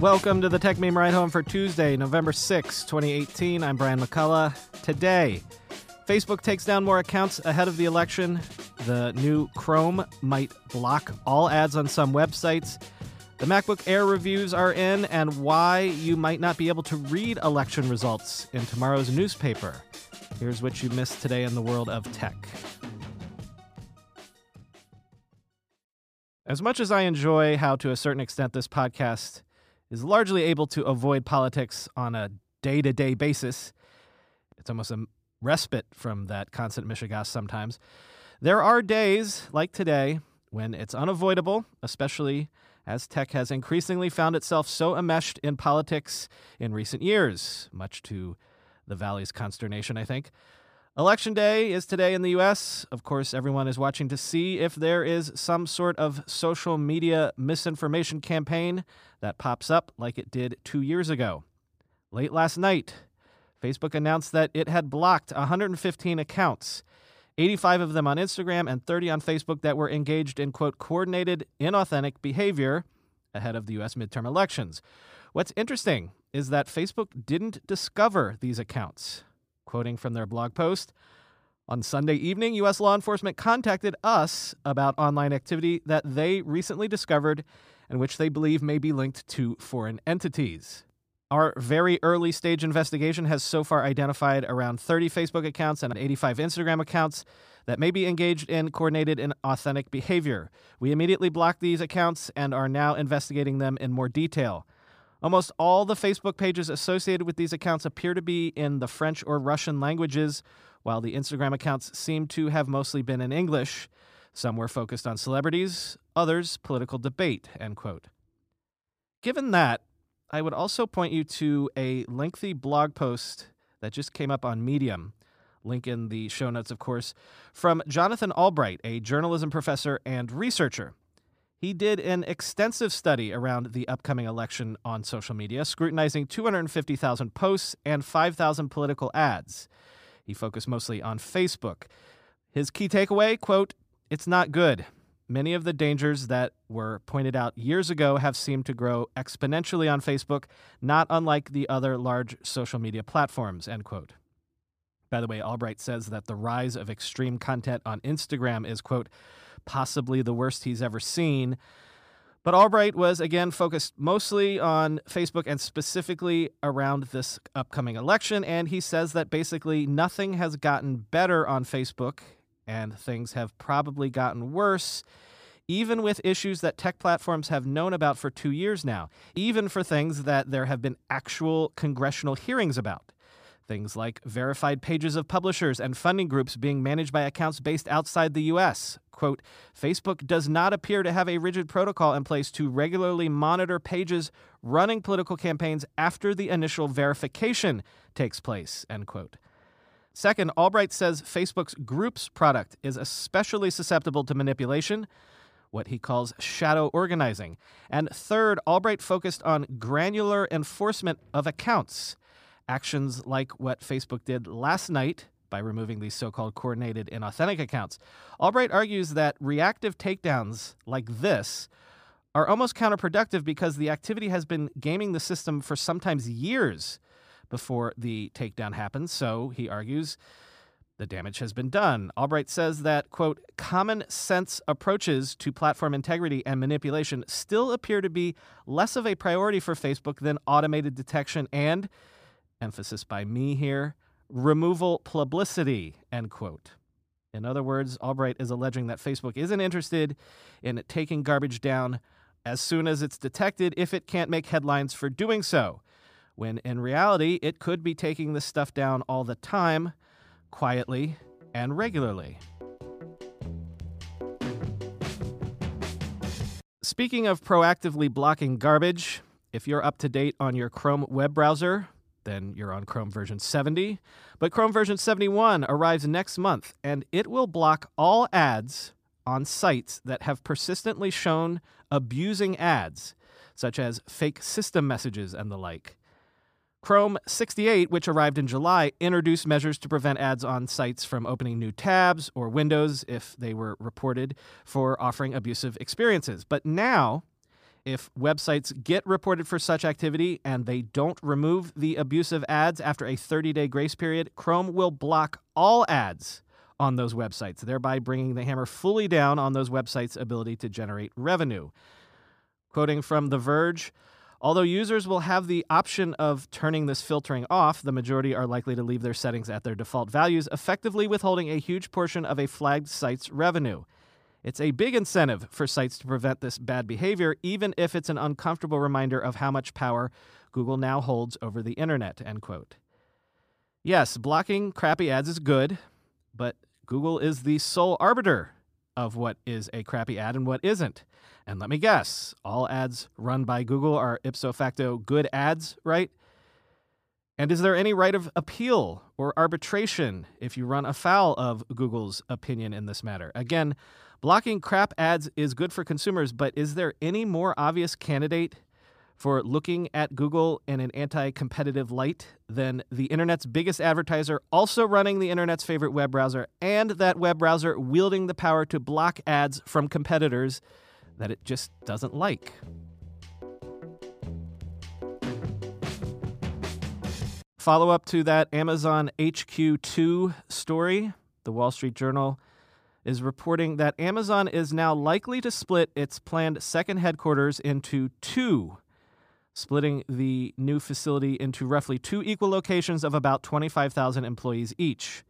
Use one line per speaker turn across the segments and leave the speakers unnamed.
Welcome to the Techmeme Ride Home for Tuesday, November 6, 2018. I'm Brian McCullough. Today, Facebook takes down more accounts ahead of the election. The new Chrome might block all ads on some websites. The MacBook Air reviews are in, and why you might not be able to read election results in tomorrow's newspaper. Here's what you missed today in the world of tech. As much as I enjoy how, to a certain extent, this podcast is largely able to avoid politics on a day to day basis. It's almost a respite from that constant mishigas sometimes. There are days like today when it's unavoidable, especially as tech has increasingly found itself so enmeshed in politics in recent years, much to the Valley's consternation, I think. Election day is today in the US. Of course, everyone is watching to see if there is some sort of social media misinformation campaign that pops up like it did two years ago. Late last night, Facebook announced that it had blocked 115 accounts, 85 of them on Instagram and 30 on Facebook that were engaged in, quote, coordinated, inauthentic behavior ahead of the US midterm elections. What's interesting is that Facebook didn't discover these accounts. Quoting from their blog post, on Sunday evening, U.S. law enforcement contacted us about online activity that they recently discovered and which they believe may be linked to foreign entities. Our very early stage investigation has so far identified around 30 Facebook accounts and 85 Instagram accounts that may be engaged in coordinated and authentic behavior. We immediately blocked these accounts and are now investigating them in more detail. Almost all the Facebook pages associated with these accounts appear to be in the French or Russian languages, while the Instagram accounts seem to have mostly been in English. Some were focused on celebrities, others political debate, end quote. Given that, I would also point you to a lengthy blog post that just came up on Medium. Link in the show notes, of course, from Jonathan Albright, a journalism professor and researcher. He did an extensive study around the upcoming election on social media, scrutinizing 250,000 posts and 5,000 political ads. He focused mostly on Facebook. His key takeaway, quote, "It's not good. Many of the dangers that were pointed out years ago have seemed to grow exponentially on Facebook, not unlike the other large social media platforms." End quote. By the way, Albright says that the rise of extreme content on Instagram is, quote, possibly the worst he's ever seen. But Albright was again focused mostly on Facebook and specifically around this upcoming election. And he says that basically nothing has gotten better on Facebook and things have probably gotten worse, even with issues that tech platforms have known about for two years now, even for things that there have been actual congressional hearings about. Things like verified pages of publishers and funding groups being managed by accounts based outside the U.S. Quote Facebook does not appear to have a rigid protocol in place to regularly monitor pages running political campaigns after the initial verification takes place. End quote. Second, Albright says Facebook's Groups product is especially susceptible to manipulation, what he calls shadow organizing. And third, Albright focused on granular enforcement of accounts actions like what Facebook did last night by removing these so called coordinated inauthentic accounts. Albright argues that reactive takedowns like this are almost counterproductive because the activity has been gaming the system for sometimes years before the takedown happens. So, he argues, the damage has been done. Albright says that, quote, common sense approaches to platform integrity and manipulation still appear to be less of a priority for Facebook than automated detection and emphasis by me here, removal publicity, end quote. In other words, Albright is alleging that Facebook isn't interested in taking garbage down as soon as it's detected if it can't make headlines for doing so, when in reality, it could be taking this stuff down all the time, quietly and regularly. Speaking of proactively blocking garbage, if you're up to date on your Chrome web browser, then you're on Chrome version 70. But Chrome version 71 arrives next month, and it will block all ads on sites that have persistently shown abusing ads, such as fake system messages and the like. Chrome 68, which arrived in July, introduced measures to prevent ads on sites from opening new tabs or windows if they were reported for offering abusive experiences. But now, if websites get reported for such activity and they don't remove the abusive ads after a 30 day grace period, Chrome will block all ads on those websites, thereby bringing the hammer fully down on those websites' ability to generate revenue. Quoting from The Verge, Although users will have the option of turning this filtering off, the majority are likely to leave their settings at their default values, effectively withholding a huge portion of a flagged site's revenue. It's a big incentive for sites to prevent this bad behavior, even if it's an uncomfortable reminder of how much power Google now holds over the internet. End quote. Yes, blocking crappy ads is good, but Google is the sole arbiter of what is a crappy ad and what isn't. And let me guess, all ads run by Google are ipso facto good ads, right? And is there any right of appeal or arbitration if you run afoul of Google's opinion in this matter? Again, blocking crap ads is good for consumers, but is there any more obvious candidate for looking at Google in an anti competitive light than the internet's biggest advertiser, also running the internet's favorite web browser, and that web browser wielding the power to block ads from competitors that it just doesn't like. Follow up to that Amazon HQ2 story, the Wall Street Journal is reporting that Amazon is now likely to split its planned second headquarters into two, splitting the new facility into roughly two equal locations of about 25,000 employees each.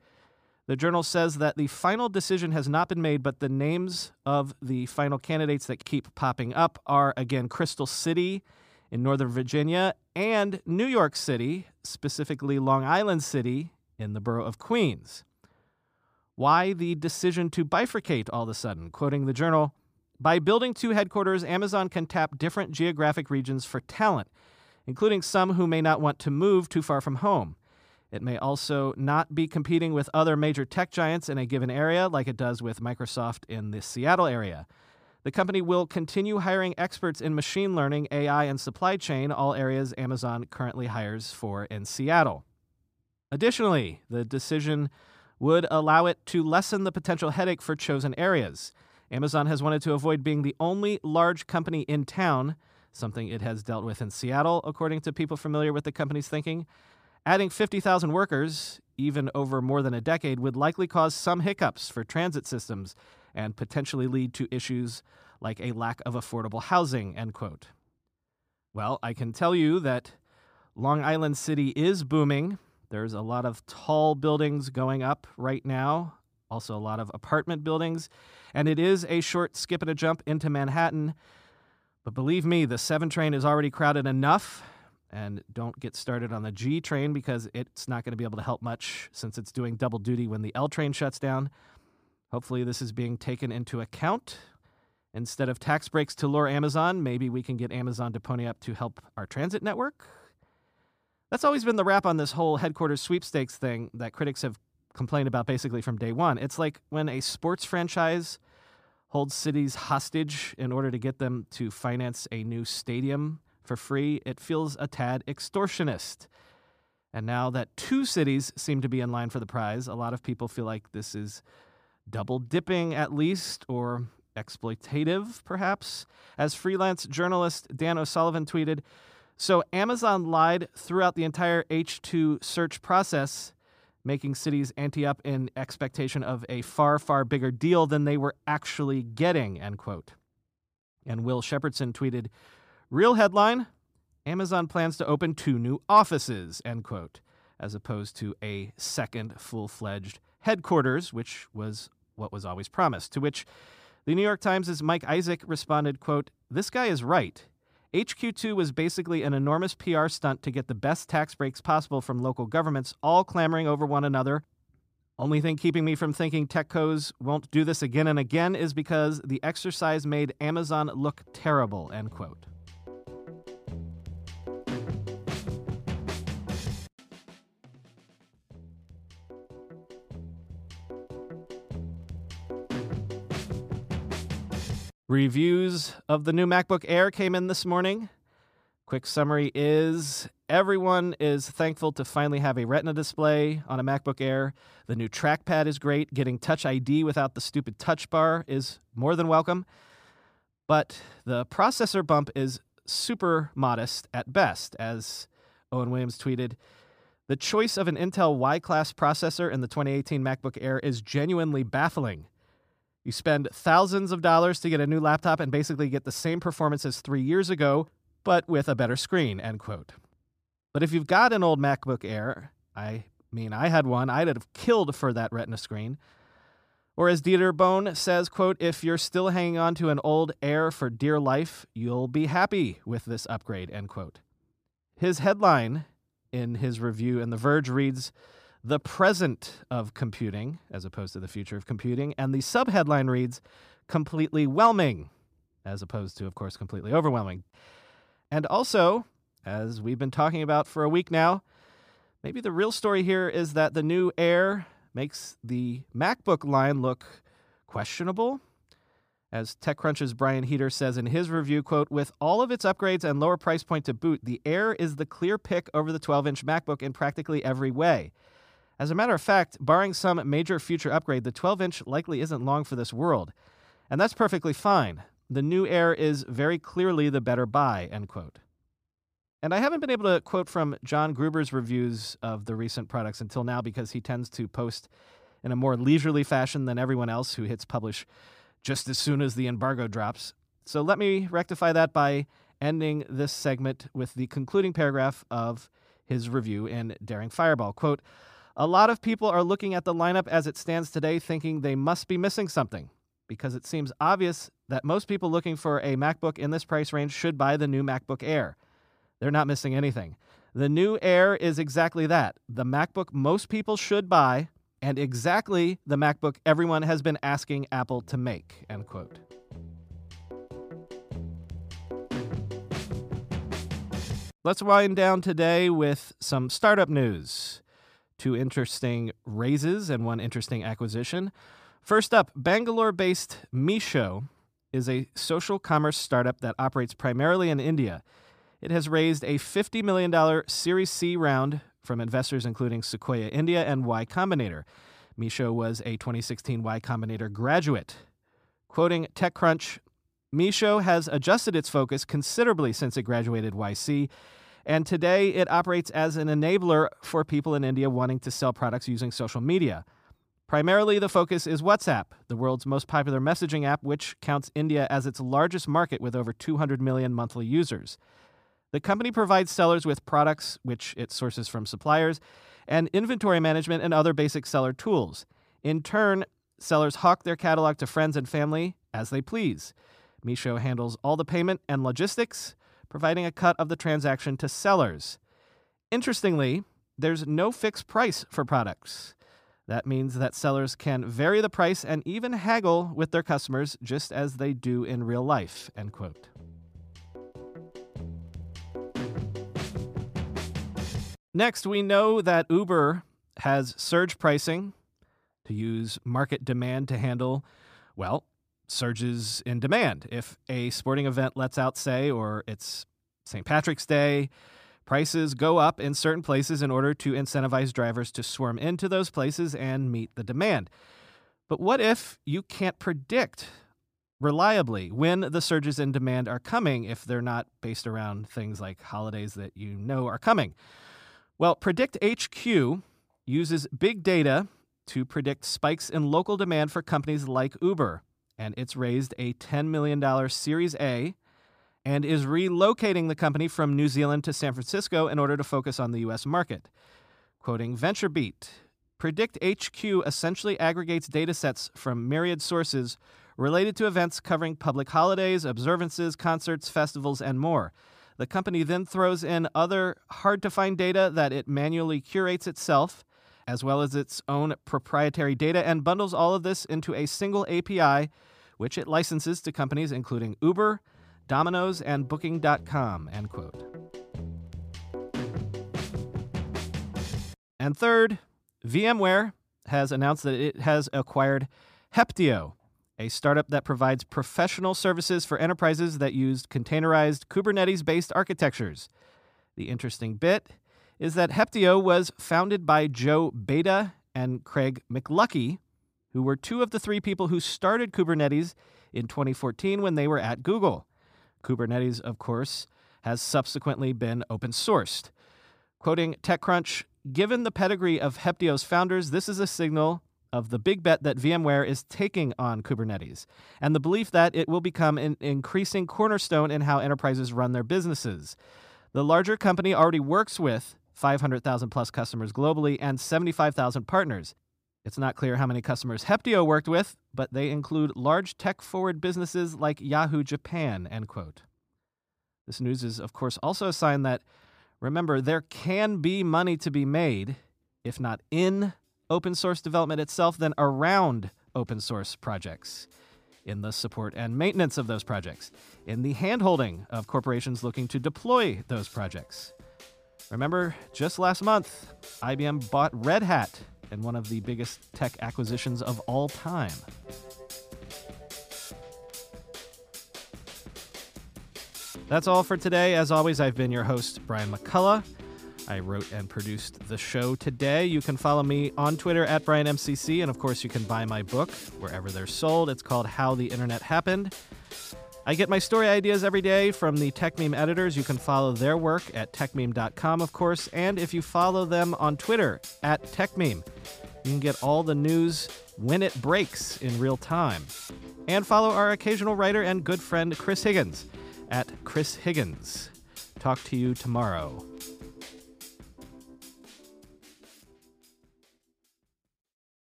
The journal says that the final decision has not been made, but the names of the final candidates that keep popping up are again Crystal City in Northern Virginia and New York City, specifically Long Island City in the borough of Queens. Why the decision to bifurcate all of a sudden? Quoting the journal, by building two headquarters, Amazon can tap different geographic regions for talent, including some who may not want to move too far from home. It may also not be competing with other major tech giants in a given area, like it does with Microsoft in the Seattle area. The company will continue hiring experts in machine learning, AI, and supply chain, all areas Amazon currently hires for in Seattle. Additionally, the decision would allow it to lessen the potential headache for chosen areas. Amazon has wanted to avoid being the only large company in town, something it has dealt with in Seattle, according to people familiar with the company's thinking. Adding 50,000 workers, even over more than a decade, would likely cause some hiccups for transit systems and potentially lead to issues like a lack of affordable housing, end quote. Well, I can tell you that Long Island City is booming. There's a lot of tall buildings going up right now, also a lot of apartment buildings, and it is a short skip and a jump into Manhattan. But believe me, the 7 train is already crowded enough and don't get started on the G train because it's not going to be able to help much since it's doing double duty when the L train shuts down. Hopefully, this is being taken into account. Instead of tax breaks to lure Amazon, maybe we can get Amazon to pony up to help our transit network. That's always been the rap on this whole headquarters sweepstakes thing that critics have complained about basically from day one. It's like when a sports franchise holds cities hostage in order to get them to finance a new stadium for free, it feels a tad extortionist. And now that two cities seem to be in line for the prize, a lot of people feel like this is double dipping at least, or exploitative perhaps. As freelance journalist Dan O'Sullivan tweeted, so Amazon lied throughout the entire H2 search process, making cities ante up in expectation of a far, far bigger deal than they were actually getting, end quote. And Will Shepardson tweeted, Real headline Amazon plans to open two new offices, end quote, as opposed to a second full fledged headquarters, which was what was always promised. To which the New York Times' Mike Isaac responded, quote, This guy is right. HQ2 was basically an enormous PR stunt to get the best tax breaks possible from local governments, all clamoring over one another. Only thing keeping me from thinking TechCos won't do this again and again is because the exercise made Amazon look terrible, end quote. Reviews of the new MacBook Air came in this morning. Quick summary is everyone is thankful to finally have a Retina display on a MacBook Air. The new trackpad is great. Getting Touch ID without the stupid touch bar is more than welcome. But the processor bump is super modest at best, as Owen Williams tweeted. The choice of an Intel Y class processor in the 2018 MacBook Air is genuinely baffling. You spend thousands of dollars to get a new laptop and basically get the same performance as three years ago, but with a better screen, end quote. But if you've got an old MacBook Air, I mean, I had one, I'd have killed for that Retina screen. Or as Dieter Bohn says, quote, if you're still hanging on to an old Air for dear life, you'll be happy with this upgrade, end quote. His headline in his review in The Verge reads, the present of computing, as opposed to the future of computing, and the subheadline reads, completely whelming, as opposed to, of course, completely overwhelming. And also, as we've been talking about for a week now, maybe the real story here is that the new Air makes the MacBook line look questionable. As TechCrunch's Brian Heater says in his review, quote, with all of its upgrades and lower price point to boot, the Air is the clear pick over the 12-inch MacBook in practically every way. As a matter of fact, barring some major future upgrade, the 12-inch likely isn't long for this world. And that's perfectly fine. The new Air is very clearly the better buy, end quote. And I haven't been able to quote from John Gruber's reviews of the recent products until now because he tends to post in a more leisurely fashion than everyone else who hits publish just as soon as the embargo drops. So let me rectify that by ending this segment with the concluding paragraph of his review in Daring Fireball. Quote, a lot of people are looking at the lineup as it stands today thinking they must be missing something because it seems obvious that most people looking for a MacBook in this price range should buy the new MacBook Air. They're not missing anything. The new Air is exactly that the MacBook most people should buy, and exactly the MacBook everyone has been asking Apple to make. End quote. Let's wind down today with some startup news. Two interesting raises and one interesting acquisition. First up, Bangalore based Meesho is a social commerce startup that operates primarily in India. It has raised a $50 million Series C round from investors including Sequoia India and Y Combinator. Meesho was a 2016 Y Combinator graduate. Quoting TechCrunch, Meesho has adjusted its focus considerably since it graduated YC, and today it operates as an enabler for people in India wanting to sell products using social media. Primarily, the focus is WhatsApp, the world's most popular messaging app, which counts India as its largest market with over 200 million monthly users. The company provides sellers with products, which it sources from suppliers, and inventory management and other basic seller tools. In turn, sellers hawk their catalog to friends and family as they please. Meesho handles all the payment and logistics, providing a cut of the transaction to sellers. Interestingly, there's no fixed price for products. That means that sellers can vary the price and even haggle with their customers just as they do in real life. End quote. Next, we know that Uber has surge pricing to use market demand to handle, well, surges in demand. If a sporting event lets out, say, or it's St. Patrick's Day, prices go up in certain places in order to incentivize drivers to swarm into those places and meet the demand. But what if you can't predict reliably when the surges in demand are coming if they're not based around things like holidays that you know are coming? Well, PredictHQ uses big data to predict spikes in local demand for companies like Uber, and it's raised a $10 million Series A and is relocating the company from New Zealand to San Francisco in order to focus on the U.S. market. Quoting VentureBeat, PredictHQ essentially aggregates data sets from myriad sources related to events covering public holidays, observances, concerts, festivals, and more. The company then throws in other hard to find data that it manually curates itself, as well as its own proprietary data, and bundles all of this into a single API, which it licenses to companies including Uber, Domino's, and Booking.com. End quote. And third, VMware has announced that it has acquired Heptio, a startup that provides professional services for enterprises that use containerized Kubernetes based architectures. The interesting bit is that Heptio was founded by Joe Beda and Craig McLuckie, who were two of the three people who started Kubernetes in 2014 when they were at Google. Kubernetes, of course, has subsequently been open sourced. Quoting TechCrunch, given the pedigree of Heptio's founders, this is a signal of the big bet that VMware is taking on Kubernetes and the belief that it will become an increasing cornerstone in how enterprises run their businesses. The larger company already works with 500,000 plus customers globally and 75,000 partners. It's not clear how many customers Heptio worked with, but they include large tech forward businesses like Yahoo Japan, end quote. This news is, of course, also a sign that, remember, there can be money to be made, if not in open source development itself, then around open source projects, in the support and maintenance of those projects, in the handholding of corporations looking to deploy those projects. Remember, just last month, IBM bought Red Hat in one of the biggest tech acquisitions of all time. That's all for today. As always, I've been your host, Brian McCullough. I wrote and produced the show today. You can follow me on Twitter at BrianMCC, and of course, you can buy my book wherever they're sold. It's called How the Internet Happened. I get my story ideas every day from the Techmeme editors. You can follow their work at techmeme.com, of course, and if you follow them on Twitter at Techmeme, you can get all the news when it breaks in real time. And follow our occasional writer and good friend Chris Higgins at Chris Higgins. Talk to you tomorrow.